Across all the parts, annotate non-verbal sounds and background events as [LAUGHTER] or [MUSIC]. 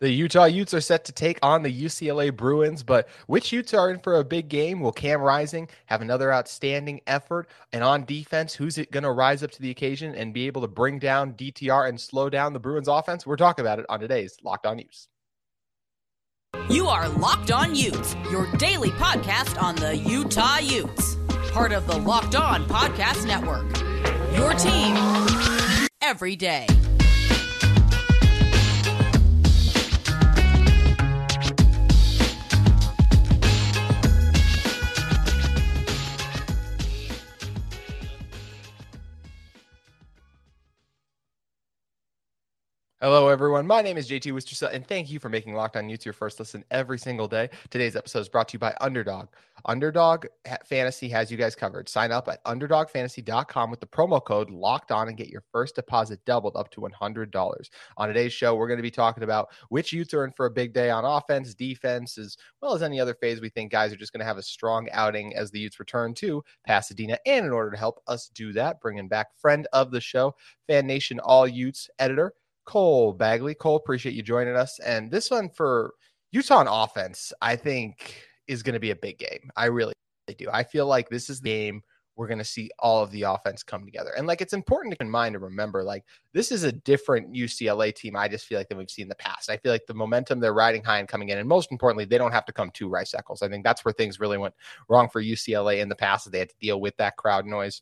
The Utah Utes are set to take on the UCLA Bruins, but which Utes are in for a big game? Will Cam Rising have another outstanding effort? And on defense, who's it going to rise up to the occasion and be able to bring down DTR and slow down the Bruins offense? We're talking about it on today's Locked On Utes. You are Locked On Utes, your daily podcast on the Utah Utes, part of the Locked On Podcast Network. Your team every day. Hello, everyone. My name is JT Wisterset, and thank you for making Locked On Utes your first listen every single day. Today's episode is brought to you by Underdog. Underdog Fantasy has you guys covered. Sign up at underdogfantasy.com with the promo code Locked On and get your first deposit doubled up to $100. On today's show, we're going to be talking about which Utes are in for a big day on offense, defense, as well as any other phase we think guys are just going to have a strong outing as the Utes return to Pasadena. And in order to help us do that, bringing back friend of the show, Fan Nation All Utes editor. Cole Bagley. Cole, appreciate you joining us. And this one for Utah on offense, I think is going to be a big game. I really do. I feel like this is the game we're going to see all of the offense come together. And like it's important to in mind to remember, like this is a different UCLA team. I just feel like than we've seen in the past. I feel like the momentum they're riding high and coming in, and most importantly, they don't have to come to Rice Eccles. I think that's where things really went wrong for UCLA in the past. They had to deal with that crowd noise.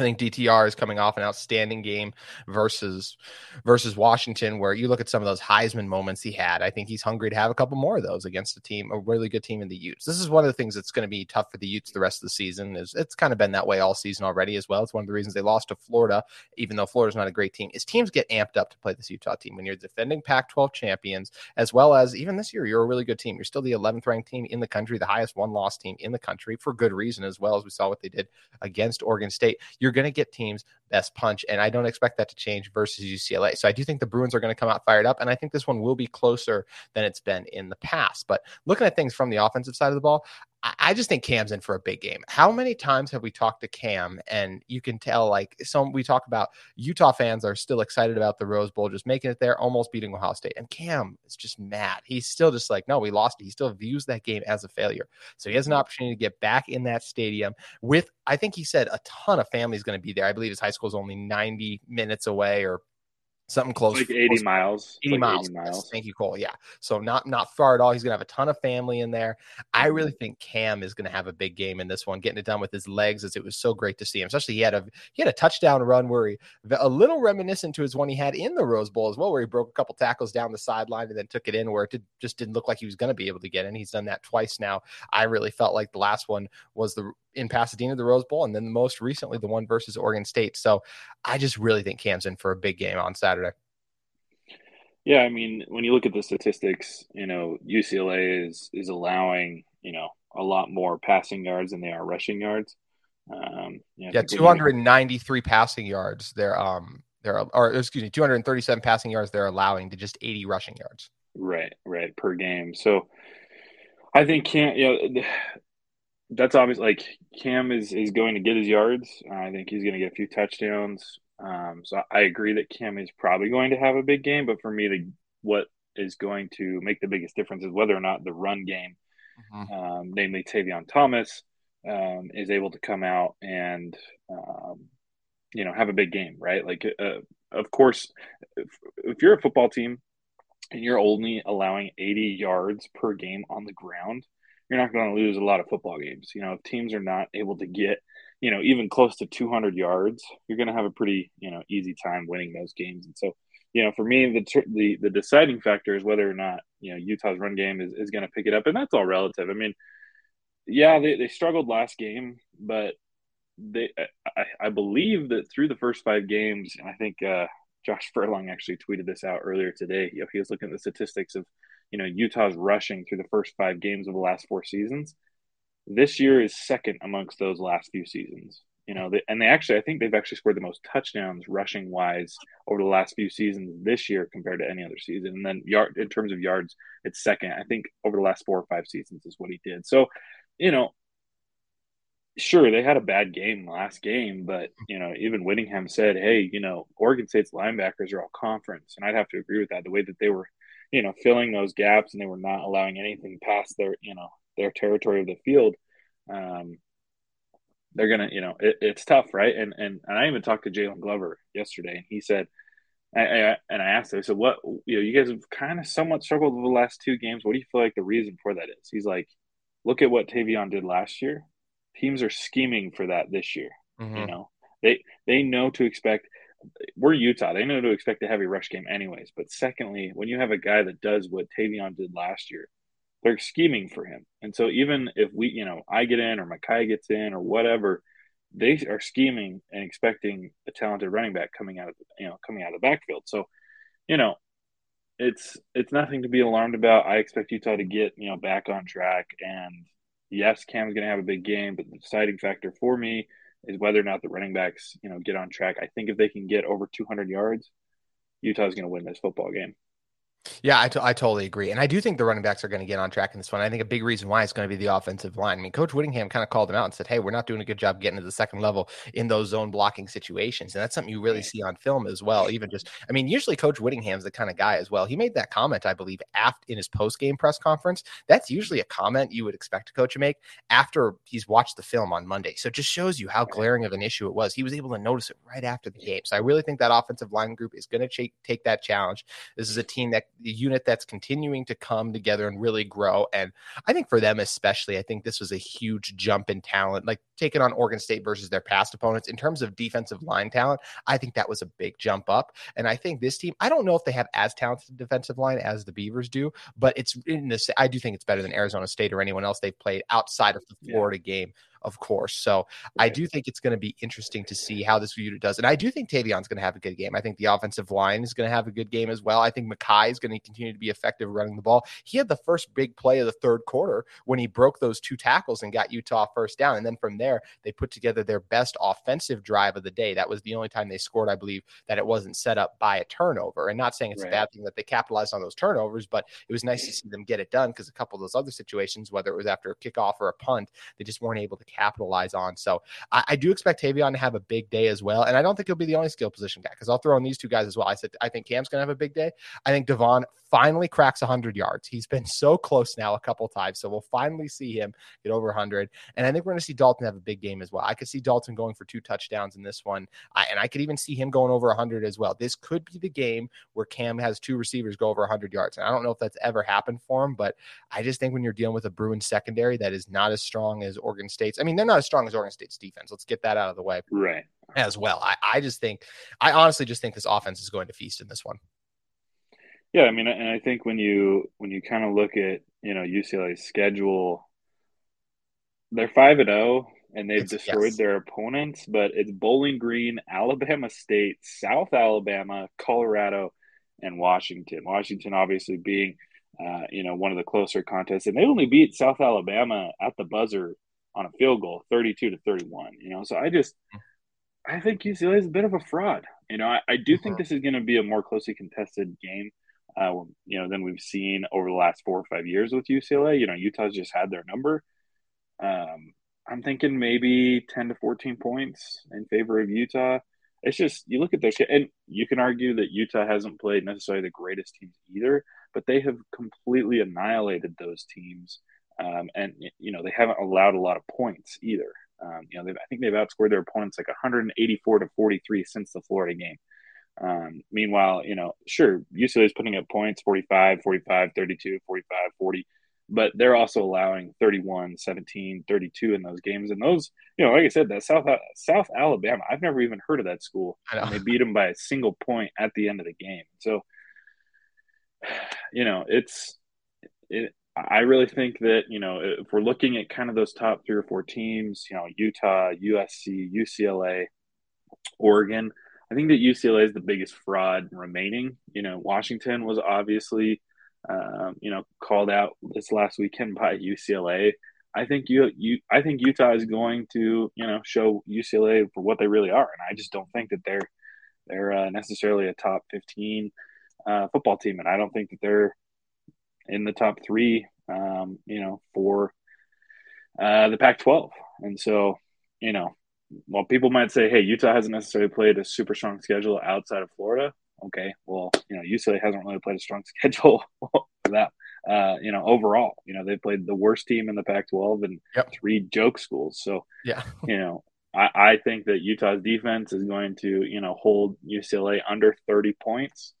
I think DTR is coming off an outstanding game versus versus Washington, where you look at some of those Heisman moments he had. I think he's hungry to have a couple more of those against a team, a really good team in the Utes. This is one of the things that's going to be tough for the Utes the rest of the season. Is it's kind of been that way all season already as well. It's one of the reasons they lost to Florida, even though Florida's not a great team. Is teams get amped up to play this Utah team when you're defending Pac-12 champions, as well as even this year you're a really good team. You're still the 11th ranked team in the country, the highest one loss team in the country for good reason as well as we saw what they did against Oregon State. You're going to get teams best punch. And I don't expect that to change versus UCLA. So I do think the Bruins are going to come out fired up. And I think this one will be closer than it's been in the past. But looking at things from the offensive side of the ball, I just think Cam's in for a big game. How many times have we talked to Cam and you can tell like some we talk about Utah fans are still excited about the Rose Bowl, just making it there, almost beating Ohio State. And Cam is just mad. He's still just like, no, we lost it. He still views that game as a failure. So he has an opportunity to get back in that stadium with, I think he said a ton of families going to be there. I believe his high school is only 90 minutes away or something close like 80 close, miles. 80 like miles. 80 miles. thank you cole. Yeah. So not not far at all. He's gonna have a ton of family in there. I mm-hmm. really think cam is gonna have a big game in this one getting it done with his legs as it was so great to see him. Especially he had a he had a touchdown run where he a little reminiscent to his one he had in the rose bowl as well where he broke a couple tackles down the sideline and then took it in where it did, just didn't look like he was gonna be able to get in. He's done that twice now. I really felt like the last one was the in Pasadena, the Rose Bowl, and then most recently the one versus Oregon State. So I just really think Cam's in for a big game on Saturday. Yeah, I mean, when you look at the statistics, you know, UCLA is is allowing, you know, a lot more passing yards than they are rushing yards. Um, yeah, 293 passing yards. They're um they're or excuse me, 237 passing yards they're allowing to just 80 rushing yards. Right, right, per game. So I think Cam, you know, that's obvious. Like Cam is is going to get his yards. I think he's going to get a few touchdowns. Um, so I agree that Cam is probably going to have a big game, but for me, the what is going to make the biggest difference is whether or not the run game, mm-hmm. um, namely Tavion Thomas, um, is able to come out and um, you know have a big game, right? Like, uh, of course, if, if you're a football team and you're only allowing 80 yards per game on the ground, you're not going to lose a lot of football games. You know, if teams are not able to get you know, even close to 200 yards, you're going to have a pretty, you know, easy time winning those games. And so, you know, for me, the the the deciding factor is whether or not you know Utah's run game is, is going to pick it up, and that's all relative. I mean, yeah, they, they struggled last game, but they I, I believe that through the first five games, and I think uh, Josh Furlong actually tweeted this out earlier today. You know, he was looking at the statistics of you know Utah's rushing through the first five games of the last four seasons this year is second amongst those last few seasons. You know, they, and they actually, I think they've actually scored the most touchdowns rushing wise over the last few seasons this year compared to any other season. And then yard in terms of yards, it's second. I think over the last four or five seasons is what he did. So, you know, sure they had a bad game last game, but you know even Whittingham said, "Hey, you know Oregon State's linebackers are all conference," and I'd have to agree with that. The way that they were, you know, filling those gaps and they were not allowing anything past their you know their territory of the field. Um, they're gonna, you know, it, it's tough, right? And and and I even talked to Jaylon Glover yesterday, and he said, I, I, and I asked him, I said, "What you know, you guys have kind of somewhat struggled with the last two games. What do you feel like the reason for that is?" He's like, "Look at what Tavion did last year. Teams are scheming for that this year. Mm-hmm. You know, they they know to expect. We're Utah. They know to expect a heavy rush game, anyways. But secondly, when you have a guy that does what Tavion did last year, they're scheming for him. And so even if we, you know, I get in or Mekhi gets in or whatever, they are scheming and expecting a talented running back coming out of the, you know coming out of the backfield. So, you know, it's it's nothing to be alarmed about. I expect Utah to get you know back on track. And yes, Cam's going to have a big game, but the deciding factor for me is whether or not the running backs you know get on track. I think if they can get over 200 yards, Utah is going to win this football game. Yeah, I, t- I totally agree. And I do think the running backs are going to get on track in this one. I think a big reason why it's going to be the offensive line. I mean, Coach Whittingham kind of called them out and said, hey, we're not doing a good job getting to the second level in those zone blocking situations. And that's something you really see on film as well. Even just, I mean, usually Coach Whittingham's the kind of guy as well. He made that comment, I believe, after in his post game press conference. That's usually a comment you would expect a coach to make after he's watched the film on Monday. So it just shows you how glaring of an issue it was. He was able to notice it right after the game. So I really think that offensive line group is going to ch- take that challenge. This is a team that the unit that's continuing to come together and really grow. And I think for them, especially, I think this was a huge jump in talent, like taking on Oregon State versus their past opponents in terms of defensive line talent. I think that was a big jump up. And I think this team, I don't know if they have as talented defensive line as the Beavers do, but it's in this, I do think it's better than Arizona State or anyone else they've played outside of the Florida yeah. game of course. So I do think it's going to be interesting to see how this unit does. And I do think Tavion's going to have a good game. I think the offensive line is going to have a good game as well. I think Mekhi is going to continue to be effective running the ball. He had the first big play of the third quarter when he broke those two tackles and got Utah first down. And then from there, they put together their best offensive drive of the day. That was the only time they scored, I believe, that it wasn't set up by a turnover. And not saying it's right. a bad thing that they capitalized on those turnovers, but it was nice to see them get it done because a couple of those other situations, whether it was after a kickoff or a punt, they just weren't able to capitalize on. So I, I, do expect Tavion to have a big day as well. And I don't think he'll be the only skill position guy because I'll throw in these two guys as well. I said I think Cam's going to have a big day. I think Devaughn finally cracks 100 yards. He's been so close now a couple times. So we'll finally see him get over 100. And I think we're going to see Dalton have a big game as well. I could see Dalton going for two touchdowns in this one. I, and I could even see him going over 100 as well. This could be the game where Cam has two receivers go over 100 yards. And I don't know if that's ever happened for him, but I just think when you're dealing with a Bruin secondary that is not as strong as Oregon State's, I mean, they're not as strong as Oregon State's defense. Let's get that out of the way. Right. As well. I, I just think, I honestly just think this offense is going to feast in this one. Yeah, I mean, and I think when you when you kind of look at you know UCLA's schedule, they're five and zero, oh, and they've it's, destroyed yes. their opponents. But it's Bowling Green, Alabama State, South Alabama, Colorado, and Washington. Washington, obviously, being uh, you know one of the closer contests, and they only beat South Alabama at the buzzer on a field goal, thirty-two to thirty-one. You know, so I just I think UCLA is a bit of a fraud. You know, I, I do think mm-hmm. this is going to be a more closely contested game uh, you know, than we've seen over the last four or five years with UCLA. You know, Utah's just had their number. Um, I'm thinking maybe 10 to 14 points in favor of Utah. It's just you look at their and you can argue that Utah hasn't played necessarily the greatest teams either, but they have completely annihilated those teams, um, and you know they haven't allowed a lot of points either. Um, you know, I think they've outscored their opponents like 184 to 43 since the Florida game. Um, meanwhile, you know, sure, UCLA is putting up points 45, 45, 32, 45, 40, but they're also allowing 31, 17, 32 in those games. And those, you know, like I said, that South South Alabama, I've never even heard of that school. And they beat them by a single point at the end of the game. So, you know, it's, it, I really think that, you know, if we're looking at kind of those top three or four teams, you know, Utah, USC, UCLA, Oregon, I think that UCLA is the biggest fraud remaining. You know, Washington was obviously, um, you know, called out this last weekend by UCLA. I think you, you, I think Utah is going to, you know, show UCLA for what they really are, and I just don't think that they're they're uh, necessarily a top fifteen uh, football team, and I don't think that they're in the top three, um, you know, for uh, the Pac-12. And so, you know, while people might say, "Hey, Utah hasn't necessarily played a super strong schedule outside of Florida," okay, well, you know, UCLA hasn't really played a strong [LAUGHS] schedule for that. Uh, you know, overall, you know, they played the worst team in the Pac-12 and yep. three joke schools. So, yeah, [LAUGHS] you know, I, I think that Utah's defense is going to, you know, hold UCLA under 30 points.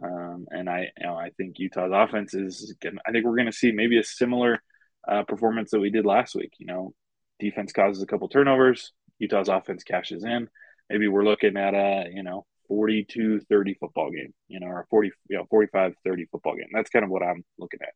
Um, and I, you know, I think Utah's offense is. Getting, I think we're going to see maybe a similar uh, performance that we did last week. You know, defense causes a couple turnovers, Utah's offense cashes in. Maybe we're looking at a, you know, 42 30 football game, you know, or 40, you know, 45 30 football game. That's kind of what I'm looking at.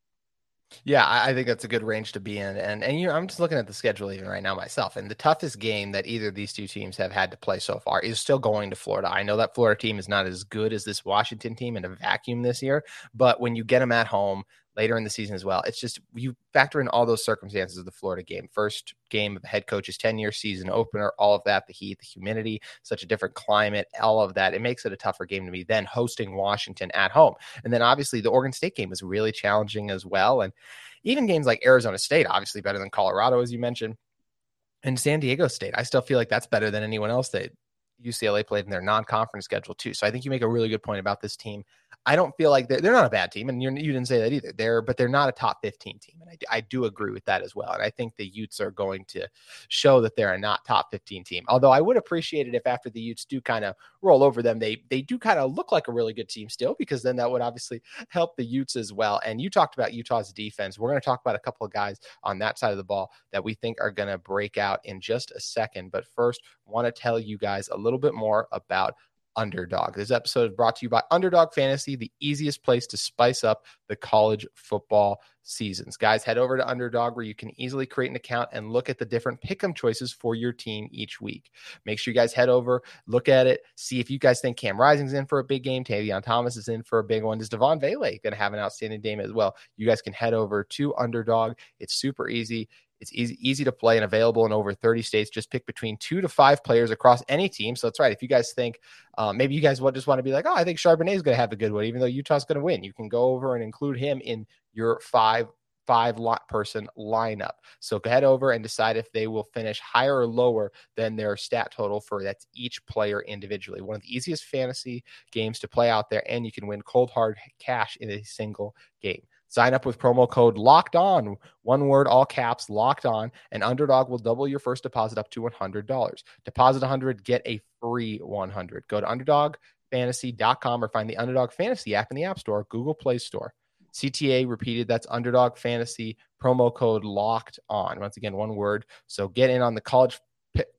Yeah, I think that's a good range to be in. And and you know, I'm just looking at the schedule even right now myself. And the toughest game that either of these two teams have had to play so far is still going to Florida. I know that Florida team is not as good as this Washington team in a vacuum this year, but when you get them at home, later in the season as well. It's just you factor in all those circumstances of the Florida game. First game of the head coach's 10 year season opener, all of that, the heat, the humidity, such a different climate, all of that. It makes it a tougher game to be then hosting Washington at home. And then obviously the Oregon State game is really challenging as well. And even games like Arizona State, obviously better than Colorado, as you mentioned. And San Diego State, I still feel like that's better than anyone else that UCLA played in their non-conference schedule too. So I think you make a really good point about this team. I don't feel like they're, they're not a bad team, and you didn't say that either. They're but they're not a top 15 team, and I, I do agree with that as well. And I think the Utes are going to show that they're a not top 15 team. Although I would appreciate it if after the Utes do kind of roll over them, they they do kind of look like a really good team still, because then that would obviously [LAUGHS] help the Utes as well. And you talked about Utah's defense. We're going to talk about a couple of guys on that side of the ball that we think are going to break out in just a second. But first, want to tell you guys a little bit more about Underdog. This episode is brought to you by Underdog Fantasy, the easiest place to spice up the college football seasons. Guys, head over to Underdog where you can easily create an account and look at the different pick'em choices for your team each week. Make sure you guys head over, look at it, see if you guys think Cam Rising's in for a big game, Tavion Thomas is in for a big one. Is Devaughn Vele going to have an outstanding game as well? You guys can head over to Underdog. It's super easy. It's easy, easy to play and available in over 30 states. Just pick between two to five players across any team. So that's right. If you guys think uh, maybe you guys would just want to be like, oh, I think Charbonnet is going to have a good one, even though Utah's going to win, you can go over and include him in your five five lot person lineup. So go head over and decide if they will finish higher or lower than their stat total for that's each player individually. One of the easiest fantasy games to play out there, and you can win cold hard cash in a single game. Sign up with promo code locked on, one word, all caps, locked on, and Underdog will double your first deposit up to $100. Deposit 100, get a free 100. Go to underdogfantasy.com or find the Underdog Fantasy app in the App Store, Google Play Store. CTA repeated, that's Underdog Fantasy, promo code locked on. Once again, one word. So get in on the college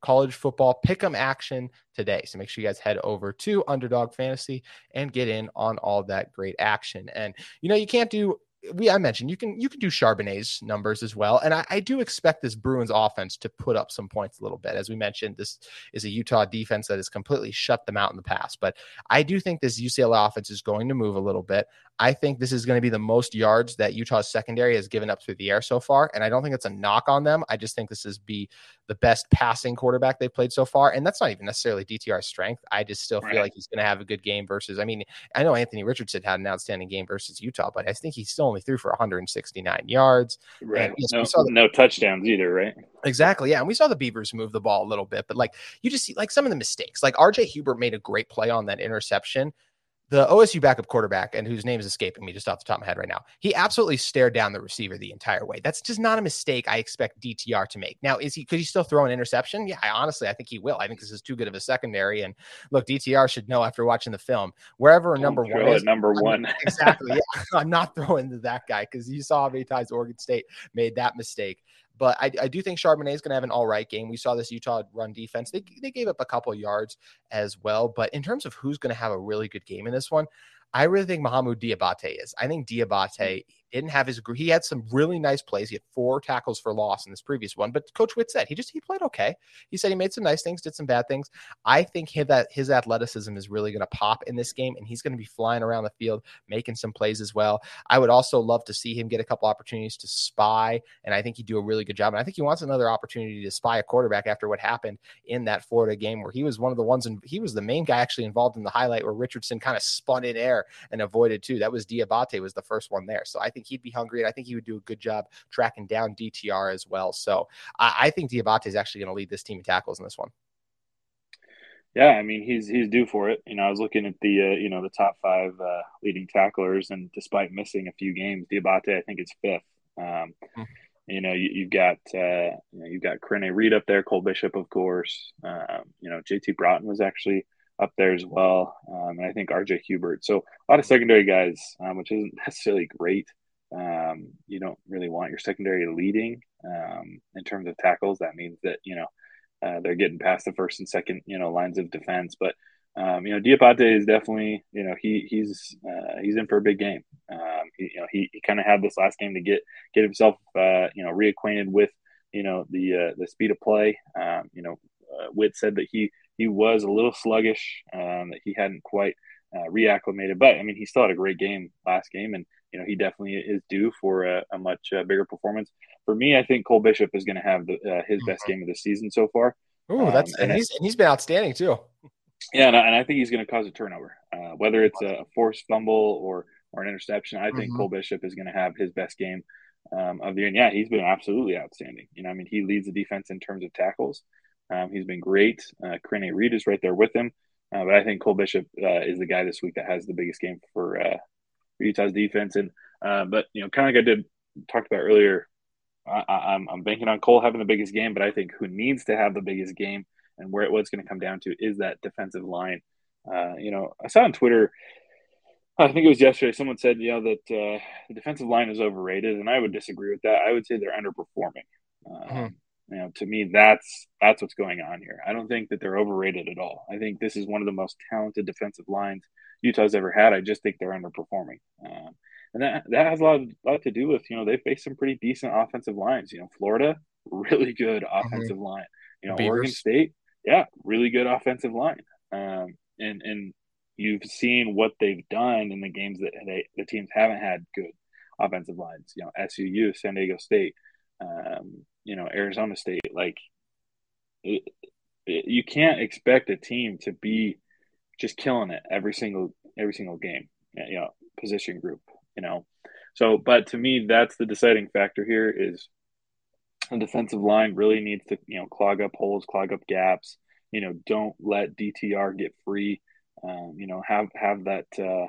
college football pick 'em action today. So make sure you guys head over to Underdog Fantasy and get in on all that great action. And you know, you can't do we I mentioned you can you can do Charbonnet's numbers as well, and I, I, do expect this Bruins offense to put up some points a little bit. As we mentioned, this is a Utah defense that has completely shut them out in the past, but I do think this UCLA offense is going to move a little bit. I think this is going to be the most yards that Utah's secondary has given up through the air so far, and I don't think it's a knock on them. I just think this is be the best passing quarterback they've played so far, and that's not even necessarily DTR's strength. I just still right. feel like he's going to have a good game versus. I mean, I know Anthony Richardson had an outstanding game versus Utah, but I think he still only threw for 169 yards. Right. And, yes, no, the, no touchdowns either, right? Exactly. Yeah. And we saw the Beavers move the ball a little bit, but like you just see like some of the mistakes. Like RJ Hubert made a great play on that interception the OSU backup quarterback, and whose name is escaping me just off the top of my head right now, he absolutely stared down the receiver the entire way. That's just not a mistake I expect DTR to make. Now, is he could he still throw an interception? Yeah, I honestly I think he will. I think this is too good of a secondary. And look, DTR should know after watching the film, wherever Don't number one is number one. [LAUGHS] exactly. Yeah. I'm not throwing to that guy because you saw how many times Oregon State made that mistake. But I, I do think Charbonnet is going to have an all right game. We saw this Utah run defense. They, they gave up a couple yards as well. But in terms of who's going to have a really good game in this one, I really think Mohamoud Diabate is. I think Diabate hmm. Didn't have his he had some really nice plays. He had four tackles for loss in this previous one, but Coach Witt said he just he played okay. He said he made some nice things, did some bad things. I think his, that his athleticism is really going to pop in this game, and he's going to be flying around the field making some plays as well. I would also love to see him get a couple opportunities to spy, and I think he'd do a really good job. And I think he wants another opportunity to spy a quarterback after what happened in that Florida game where he was one of the ones and he was the main guy actually involved in the highlight where Richardson kind of spun in air and avoided too. That was Diabate was the first one there. So I think think he'd be hungry, and I think he would do a good job tracking down DTR as well. So I, I think Diabate is actually going to lead this team in tackles in this one. Yeah, I mean he's he's due for it. You know, I was looking at the uh, you know the top five uh, leading tacklers, and despite missing a few games, Diabate I think is fifth. Um, mm-hmm. You know, you, have got uh, you know, you've got Karene Reid up there, Cole Bishop, of course. Um, you know, JT Broughton was actually up there as well, um, and I think RJ Hubert. So a lot of secondary guys, um, which isn't [LAUGHS] necessarily great. Um, you don't really want your secondary leading um, in terms of tackles. That means that you know uh, they're getting past the first and second, you know, lines of defense. But um, you know, Diabate is definitely, you know, he he's uh, he's in for a big game. Um, he, you know, he, he kind of had this last game to get get himself, uh, you know, reacquainted with, you know, the uh, the speed of play. Um, you know, uh, Witt said that he he was a little sluggish, um, that he hadn't quite uh, reacclimated. But I mean, he still had a great game last game, and you know, he definitely is due for a, a much uh, bigger performance. For me, I think Cole Bishop is going to have the, uh, his best mm-hmm. game of the season so far. Oh, that's um, and, and he's and he's been outstanding too. Yeah, and I, and I think he's going to cause a turnover, uh, whether it's a forced fumble or or an interception. I think mm-hmm. Cole Bishop is going to have his best game um, of the year. And yeah, he's been absolutely outstanding. You know, I mean, he leads the defense in terms of tackles. Um, he's been great. Uh, Reid is right there with him. Uh, but I think Cole Bishop uh, is the guy this week that has the biggest game for, uh, for Utah's defense. And uh, but you know, kind of like I did talked about earlier, I, I'm I'm banking on Cole having the biggest game. But I think who needs to have the biggest game and where it what's going to come down to is that defensive line. Uh, you know, I saw on Twitter. I think it was yesterday. Someone said, you know, that uh, the defensive line is overrated, and I would disagree with that. I would say they're underperforming. Um, mm-hmm. You know, to me, that's that's what's going on here. I don't think that they're overrated at all. I think this is one of the most talented defensive lines Utah's ever had. I just think they're underperforming, um, and that that has a lot, lot to do with you know they face some pretty decent offensive lines. You know, Florida, [LAUGHS] really good mm-hmm. offensive mm-hmm. line. You know, Beavers. Oregon State, yeah, really good offensive line. Um, and and you've seen what they've done in the games that they, the teams haven't had good offensive lines. You know, SUU, San Diego State, um, you know, Arizona State. Like, it, it, you can't expect a team to be just killing it every single every single game. You know, position group. You know, so but to me, that's the deciding factor here is the defensive line really needs to you know clog up holes, clog up gaps. You know, don't let DTR get free. Um, you know, have have that. Uh,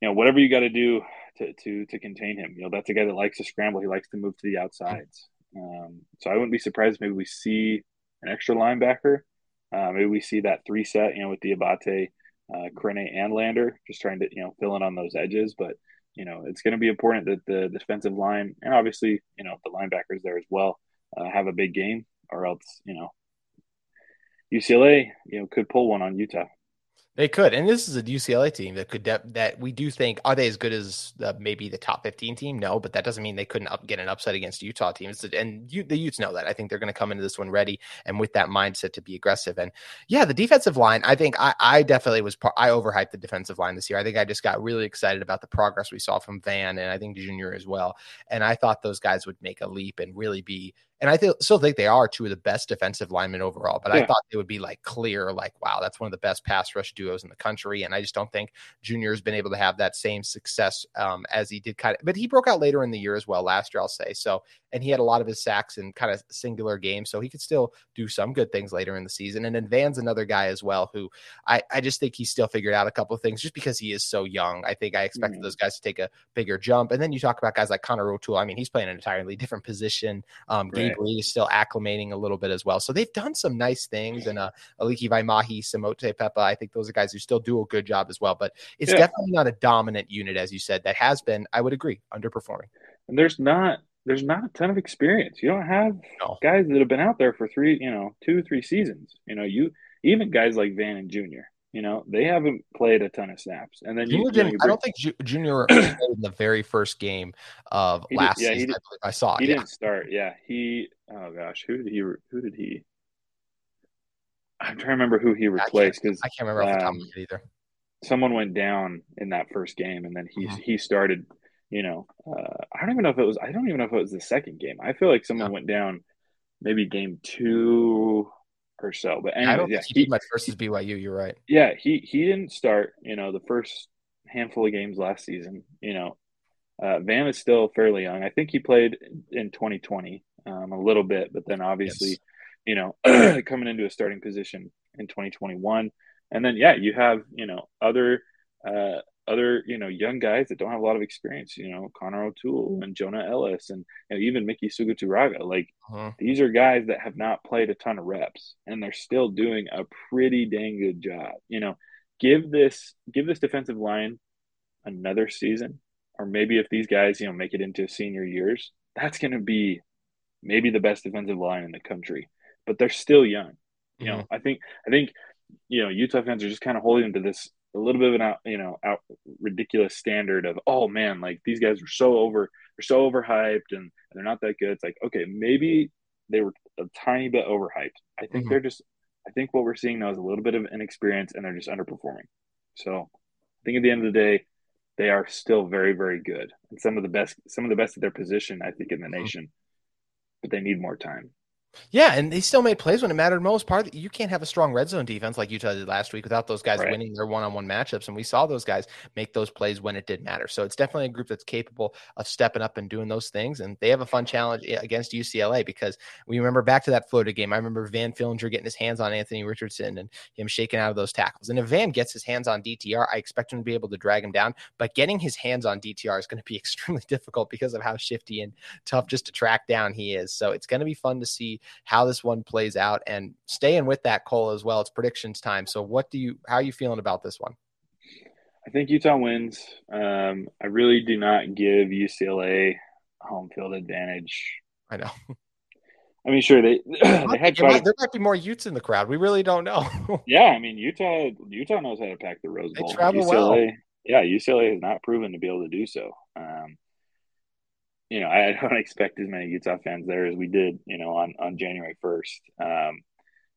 you know, whatever you got to do to to to contain him. You know, that's a guy that likes to scramble. He likes to move to the outsides. Um, so I wouldn't be surprised. Maybe we see an extra linebacker. Uh, maybe we see that three set. You know, with Diabate, uh, Karene, and Lander, just trying to you know fill in on those edges. But you know, it's going to be important that the defensive line and obviously, you know, the linebackers there as well uh, have a big game, or else, you know, UCLA, you know, could pull one on Utah. They could, and this is a UCLA team that could de- that we do think are they as good as uh, maybe the top fifteen team? No, but that doesn't mean they couldn't up, get an upset against Utah teams. And you, the Utes know that. I think they're going to come into this one ready and with that mindset to be aggressive. And yeah, the defensive line. I think I, I definitely was. Par- I overhyped the defensive line this year. I think I just got really excited about the progress we saw from Van and I think Junior as well. And I thought those guys would make a leap and really be and I th- still think they are two of the best defensive linemen overall. But yeah. I thought they would be like clear, like wow, that's one of the best pass rush duos in the country. And I just don't think Junior has been able to have that same success um, as he did kind of. But he broke out later in the year as well last year, I'll say. So and he had a lot of his sacks in kind of singular games, so he could still do some good things later in the season. And then Van's another guy as well who I I just think he still figured out a couple of things just because he is so young. I think I expected mm-hmm. those guys to take a bigger jump. And then you talk about guys like Connor O'Toole. I mean, he's playing an entirely different position. Um, right. Lee is still acclimating a little bit as well. So they've done some nice things. And uh, Aliki Vimahi, Simote Pepa, I think those are guys who still do a good job as well. But it's yeah. definitely not a dominant unit, as you said, that has been, I would agree, underperforming. And there's not there's not a ton of experience. You don't have no. guys that have been out there for three, you know, two, three seasons. You know, you even guys like Van and Junior. You know, they haven't played a ton of snaps. And then you, you, you I don't think Junior [CLEARS THROAT] played in the very first game of last did, yeah, season. I, I, saw. He yeah. didn't start. Yeah, he. Oh gosh, who did he? Who did he? I'm trying to remember who he replaced because I, can't remember um, either. Someone went down in that first game, and then he mm-hmm. he started you know, uh, I don't even know if it was. I don't even know if it was the second game. I feel like someone yeah. went down, maybe game two or so. But anyway, I don't yeah, he much versus BYU. You're right. Yeah, he he didn't start. You know, the first handful of games last season. You know, Uh, Van is still fairly young. I think he played in 2020 um, a little bit, but then obviously, yes. you know, [CLEARS THROAT] coming into a starting position in 2021, and then yeah, you have you know other uh, other you know young guys that don't have a lot of experience. You know, Connor O'Toole and Jonah Elliss, and you know, even Miki Suguturaga. Like uh-huh. these are guys that have not played a ton of reps, and they're still doing a pretty dang good job. You know, give this give this defensive line another season, or maybe if these guys you know make it into senior years, that's going to be maybe the best defensive line in the country. But they're still young. You know, mm-hmm. I think I think you know Utah fans are just kind of holding to this a little bit of an out, you know, out ridiculous standard of, oh man, like these guys are so over, they're so overhyped and they're not that good. It's like, okay, maybe they were a tiny bit overhyped. I think mm-hmm. they're just, I think what we're seeing now is a little bit of inexperience and they're just underperforming. So I think at the end of the day, they are still very, very good and some of the best, some of the best at their position, I think, in the mm-hmm. nation, but they need more time. Yeah, and they still made plays when it mattered most. Part of, you can't have a strong red zone defense like Utah did last week without those guys right. winning their one-on-one matchups, and we saw those guys make those plays when it did matter. So it's definitely a group that's capable of stepping up and doing those things, and they have a fun challenge against UCLA because we remember back to that Florida game. I remember Van Fillinger getting his hands on Anthony Richardson and him shaking out of those tackles. And if Van gets his hands on DTR, I expect him to be able to drag him down. But getting his hands on DTR is going to be [LAUGHS] extremely difficult because of how shifty and tough just to track down he is. So it's going to be fun to see how this one plays out and staying with that Cole as well. It's predictions time. So what do you how are you feeling about this one? I think Utah wins. Um, I really do not give UCLA home field advantage. I know. [LAUGHS] I mean, sure they [CLEARS THROAT] they had might, there might be more Utes in the crowd. We really don't know. [LAUGHS] yeah, I mean Utah Utah knows how to pack the Rose Bowl. They travel UCLA, well. Yeah, UCLA has not proven to be able to do so. Um, you know, I don't [LAUGHS] expect as many Utah fans there as we did, you know, on, on January 1st. Um,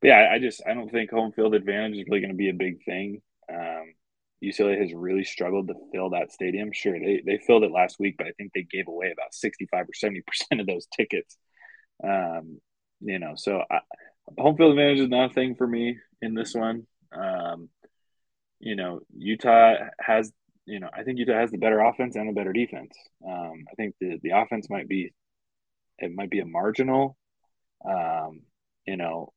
but yeah, I, I, just, I don't think home field advantage is really going to be a big thing. Um, UCLA has really struggled to fill that stadium. Sure, they, they filled it last week, but I think they gave away about 65 or 70% of those tickets. Um, you know, so I, home field advantage is not a thing for me in this one. Um, you know, Utah has you know, I think Utah has the better offense and the better defense. Um, I think the the offense might be it might be a marginal. Um, you know,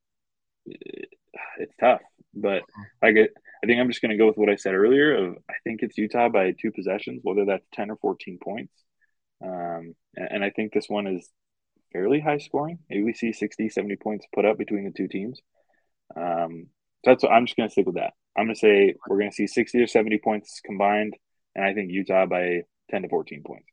it, it's tough, but I get. I think I'm just going to go with what I said earlier. Of I think it's Utah by two possessions, whether that's ten or fourteen points. Um, and, and I think this one is fairly high scoring. Maybe we see 60, 70 points put up between the two teams. Um, so that's what I'm just going to stick with that. I'm going to say we're going to see 60 or 70 points combined, and I think Utah by 10 to 14 points.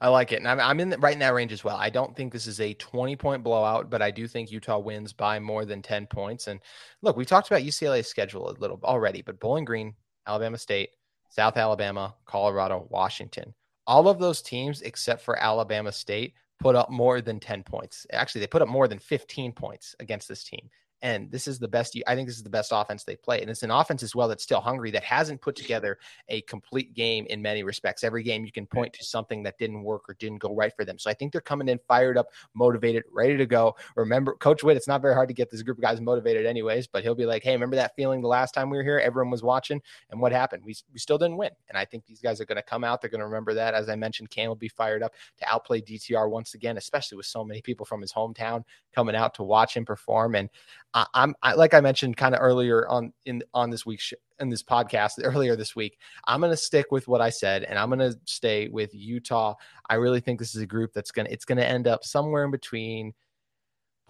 I like it. And I'm, I'm in the, right in that range as well. I don't think this is a 20 point blowout, but I do think Utah wins by more than 10 points. And look, we talked about UCLA's schedule a little already, but Bowling Green, Alabama State, South Alabama, Colorado, Washington, all of those teams except for Alabama State put up more than 10 points. Actually, they put up more than 15 points against this team. And this is the best. I think this is the best offense they play, and it's an offense as well that's still hungry that hasn't put together a complete game in many respects. Every game you can point to something that didn't work or didn't go right for them. So I think they're coming in fired up, motivated, ready to go. Remember, Coach Witt. It's not very hard to get this group of guys motivated, anyways. But he'll be like, "Hey, remember that feeling the last time we were here? Everyone was watching, and what happened? We we still didn't win." And I think these guys are going to come out. They're going to remember that. As I mentioned, Cam will be fired up to outplay DTR once again, especially with so many people from his hometown coming out to watch him perform. And I, am like I mentioned kind of earlier on in on this week's sh- in this podcast [LAUGHS] earlier this week. I'm going to stick with what I said, and I'm going to stay with Utah. I really think this is a group that's going to it's going to end up somewhere in between.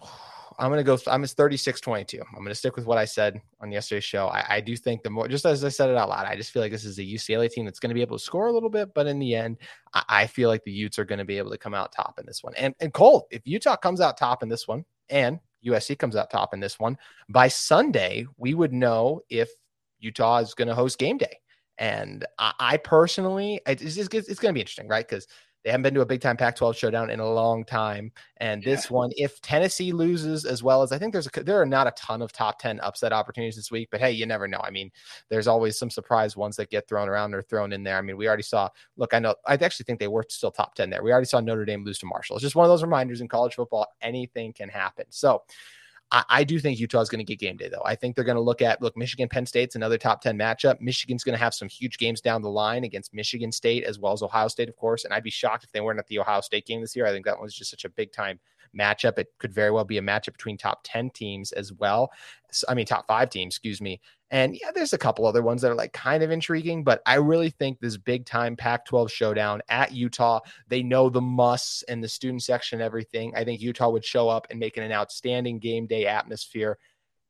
[SIGHS] I'm going to go. I'm at 36 22. I'm going to stick with what I said on yesterday's show. I, I, do think the more, just as I said it out loud, I just feel like this is a UCLA team that's going to be able to score a little bit, but in the end, I, I feel like the Utes are going to be able to come out top in this one. And and Cole, if Utah comes out top in this one, and USC comes out top in this one. By Sunday, we would know if Utah is going to host game day. And I, I personally, it's, it's, it's going to be interesting, right? Because they haven't been to a big time Pac 12 showdown in a long time. And this one, if Tennessee loses as well as I think there's a, there are not a ton of top 10 upset opportunities this week, but hey, you never know. I mean, there's always some surprise ones that get thrown around or thrown in there. I mean, we already saw, look, I know, I actually think they were still top 10 there. We already saw Notre Dame lose to Marshall. It's just one of those reminders in college football, anything can happen. So, I, I do think Utah is going to get game day, though. I think they're going to look at look Michigan Penn State's another top ten matchup. Michigan's going to have some huge games down the line against Michigan State as well as Ohio State, of course. And I'd be shocked if they weren't at the Ohio State game this year. I think that was just such a big time matchup. It could very well be a matchup between top 10 teams as well. I mean, top five teams, excuse me. And yeah, there's a couple other ones that are like kind of intriguing, but I really think this big time Pac 12 showdown at Utah, they know the musts and the student section, and everything. I think Utah would show up and make it an outstanding game day atmosphere.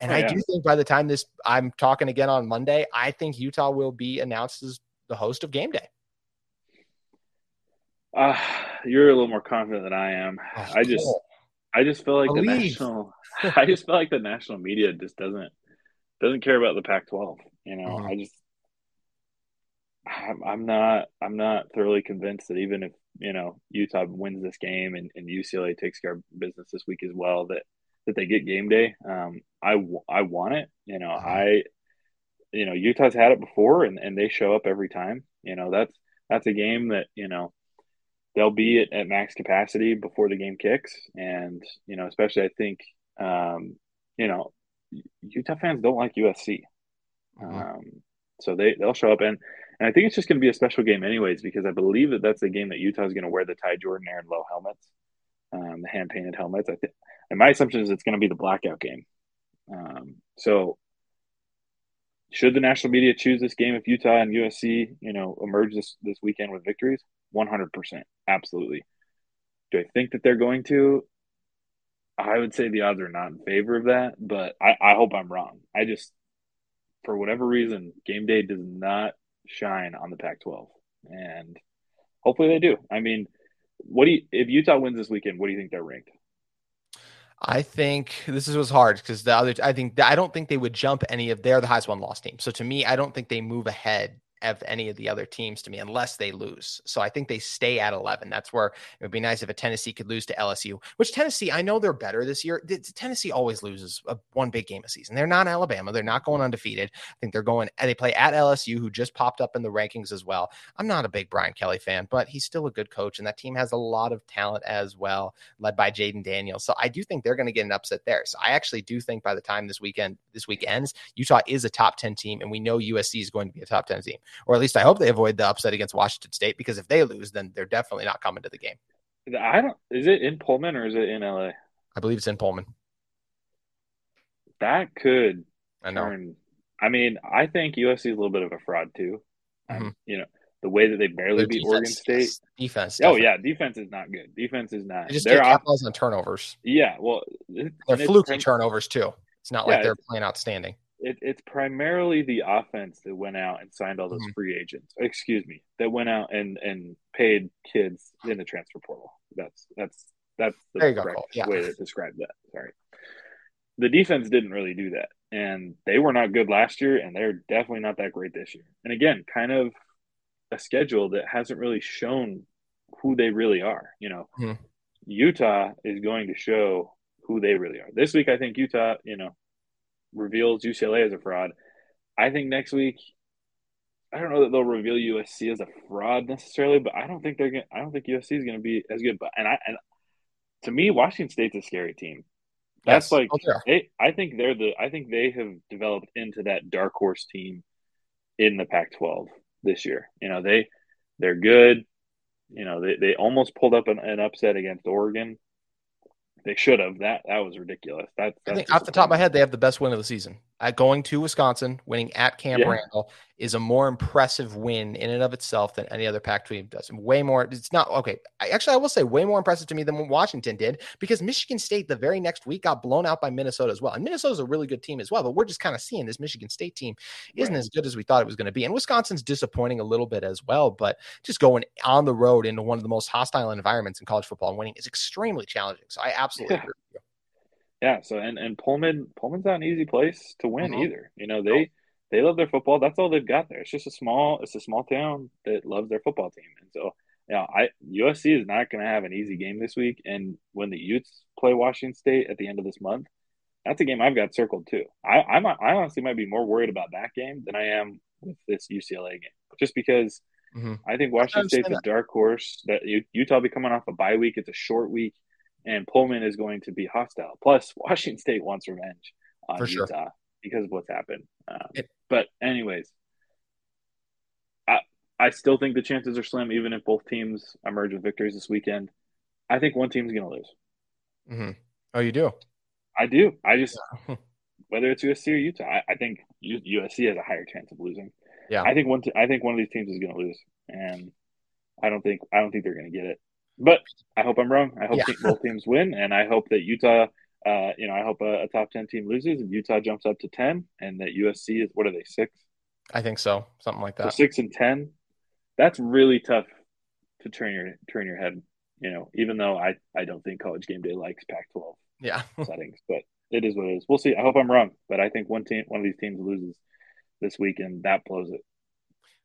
And oh, yeah. I do think by the time this, I'm talking again on Monday, I think Utah will be announced as the host of game day. Uh, you're a little more confident than I am. Oh, I just, cool. I just feel like Believe. the national [LAUGHS] I just feel like the national media just doesn't doesn't care about the Pac-12. You know, mm-hmm. I just I'm, I'm not I'm not thoroughly convinced that even if you know Utah wins this game and, and UCLA takes care of business this week as well that that they get game day. Um, I I want it. You know, mm-hmm. I you know Utah's had it before and and they show up every time. You know, that's that's a game that you know they'll be at, at max capacity before the game kicks. And, you know, especially I think, um, you know, Utah fans don't like USC. Mm-hmm. Um, so they, they'll show up. And, and I think it's just going to be a special game, anyways, because I believe that that's the game that Utah is going to wear the Ty Jordan Aaron Lowe helmets, um, the hand painted helmets. I think, and my assumption is it's going to be the blackout game. Um, so should the national media choose this game if Utah and USC, you know, emerge this, this weekend with victories? 100%. Absolutely. Do I think that they're going to? I would say the odds are not in favor of that, but I, I hope I'm wrong. I just, for whatever reason, game day does not shine on the Pac 12. And hopefully they do. I mean, what do you, if Utah wins this weekend, what do you think they're ranked? I think this is was hard because the other I think I don't think they would jump any of they're the highest one loss team. So to me, I don't think they move ahead of any of the other teams to me unless they lose. So I think they stay at 11. That's where it would be nice if a Tennessee could lose to LSU, which Tennessee, I know they're better this year. Tennessee always loses a, one big game a season. They're not Alabama. They're not going undefeated. I think they're going, they play at LSU, who just popped up in the rankings as well. I'm not a big Brian Kelly fan, but he's still a good coach, and that team has a lot of talent as well, led by Jayden Daniels. So I do think they're going to get an upset there. So I actually do think by the time this weekend, this week ends, Utah is a top 10 team, and we know USC is going to be a top 10 team, or at least I hope they avoid the upset against Washington State because if they lose, then they're definitely not coming to the game. I don't. Is it in Pullman or is it in LA? I believe it's in Pullman. That could. I know. Turn, I mean, I think USC is a little bit of a fraud too. Mm-hmm. Um, you know, the way that they barely Their beat defense, Oregon State. Yes. Defense. Definitely. Oh yeah, defense is not good. Defense is not. They just they're off- on turnovers. Yeah, well, they're fluky turnovers too. It's not yeah, like they're playing outstanding it, it's primarily the offense that went out and signed all those mm-hmm. free agents. Excuse me, that went out and and paid kids in the transfer portal. That's that's that's the correct yeah. way to describe that. Sorry, the defense didn't really do that, and they were not good last year, and they're definitely not that great this year. And again, kind of a schedule that hasn't really shown who they really are. You know, mm-hmm. Utah is going to show who they really are. This week, I think Utah, you know, reveals UCLA as a fraud. I think next week, I don't know that they'll reveal USC as a fraud necessarily, but I don't think they're gonna. I don't think USC is going to be as good. But and I and to me, Washington State's a scary team. That's yes. like oh, okay. they, I think they're the. I think they have developed into that dark horse team in the Pac-12 this year. You know they they're good. You know they, they almost pulled up an, an upset against Oregon they should have. That that was ridiculous. That, I think off the top of my head, they have the best win of the season. Going to Wisconsin, winning at Camp yeah. Randall is a more impressive win in and of itself than any other Pac team does. Way more. It's not okay. I, actually, I will say way more impressive to me than what Washington did because Michigan State the very next week got blown out by Minnesota as well. And Minnesota's a really good team as well. But we're just kind of seeing this Michigan State team isn't right. as good as we thought it was going to be. And Wisconsin's disappointing a little bit as well. But just going on the road into one of the most hostile environments in college football and winning is extremely challenging. So I absolutely yeah. agree with you. Yeah. So and and Pullman Pullman's not an easy place to win mm-hmm. either. You know they they love their football. That's all they've got there. It's just a small it's a small town that loves their football team. And so yeah, I USC is not going to have an easy game this week. And when the Utes play Washington State at the end of this month, that's a game I've got circled too. I I'm, I honestly might be more worried about that game than I am with this UCLA game, just because mm-hmm. I think Washington State's a dark horse. That Utah will be coming off a bye week. It's a short week. And Pullman is going to be hostile. Plus, [LAUGHS] Washington State wants revenge on For sure. Utah because of what's happened. Um, It- but anyways, I I still think the chances are slim, even if both teams emerge with victories this weekend. I think one team's going to lose. hmm Oh, you do? I do. I just [LAUGHS] whether it's USC or Utah, I, I think U- USC has a higher chance of losing. Yeah. I think one. T- I think one of these teams is going to lose, and I don't think I don't think they're going to get it. But I hope I'm wrong. I hope Yeah. both teams win, and I hope that Utah. Uh, you know, I hope a, a top ten team loses and Utah jumps up to ten, and that USC is what are they six? I think so. Something like So that. six and ten. That's really tough to turn your turn your head. You know, even though I I don't think College Game Day likes Pac-12 Yeah. [LAUGHS] settings, but it is what it is. We'll see. I hope I'm wrong, but I think one team, one of these teams loses this week, and that blows it.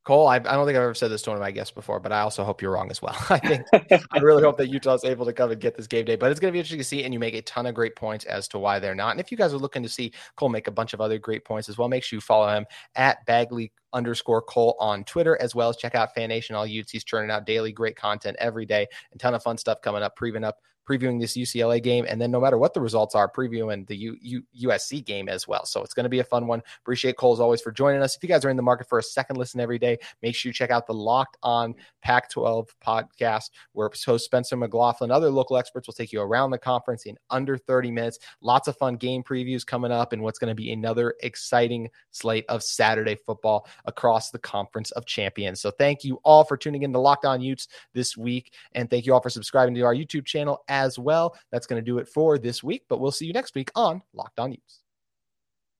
Cole, I, I don't think I've ever said this to one of my guests before, but I also hope you're wrong as well. [LAUGHS] I think [LAUGHS] I really hope that Utah's able to come and get this game day. But it's going to be interesting to see, and you make a ton of great points as to why they're not. And if you guys are looking to see Cole make a bunch of other great points as well, make sure you follow him at Bagley underscore Cole on Twitter, as well as check out Fan Nation All Utes. He's churning out daily great content every day and ton of fun stuff coming up, previewing up previewing this UCLA game, and then no matter what the results are, previewing the U- U- USC game as well. So it's going to be a fun one. Appreciate Cole as always for joining us. If you guys are in the market for a second listen every day, make sure you check out the Locked On Pac 12 podcast, where host Spencer McLaughlin, other local experts will take you around the conference in under 30 minutes. Lots of fun game previews coming up, and what's going to be another exciting slate of Saturday football across the Conference of Champions. So thank you all for tuning in to Locked On Utes this week, and thank you all for subscribing to our YouTube channel as well. That's going to do it for this week, but we'll see you next week on Locked On Utes.